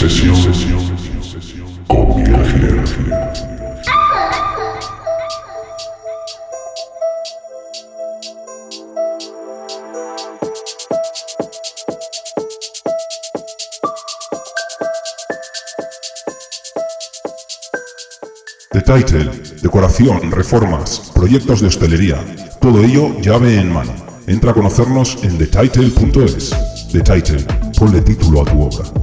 Sesión, con Miguel Gil. The Title, decoración, reformas, proyectos de hostelería, todo ello llave en mano. Entra a conocernos en thetitle.es. The Title, ponle título a tu obra.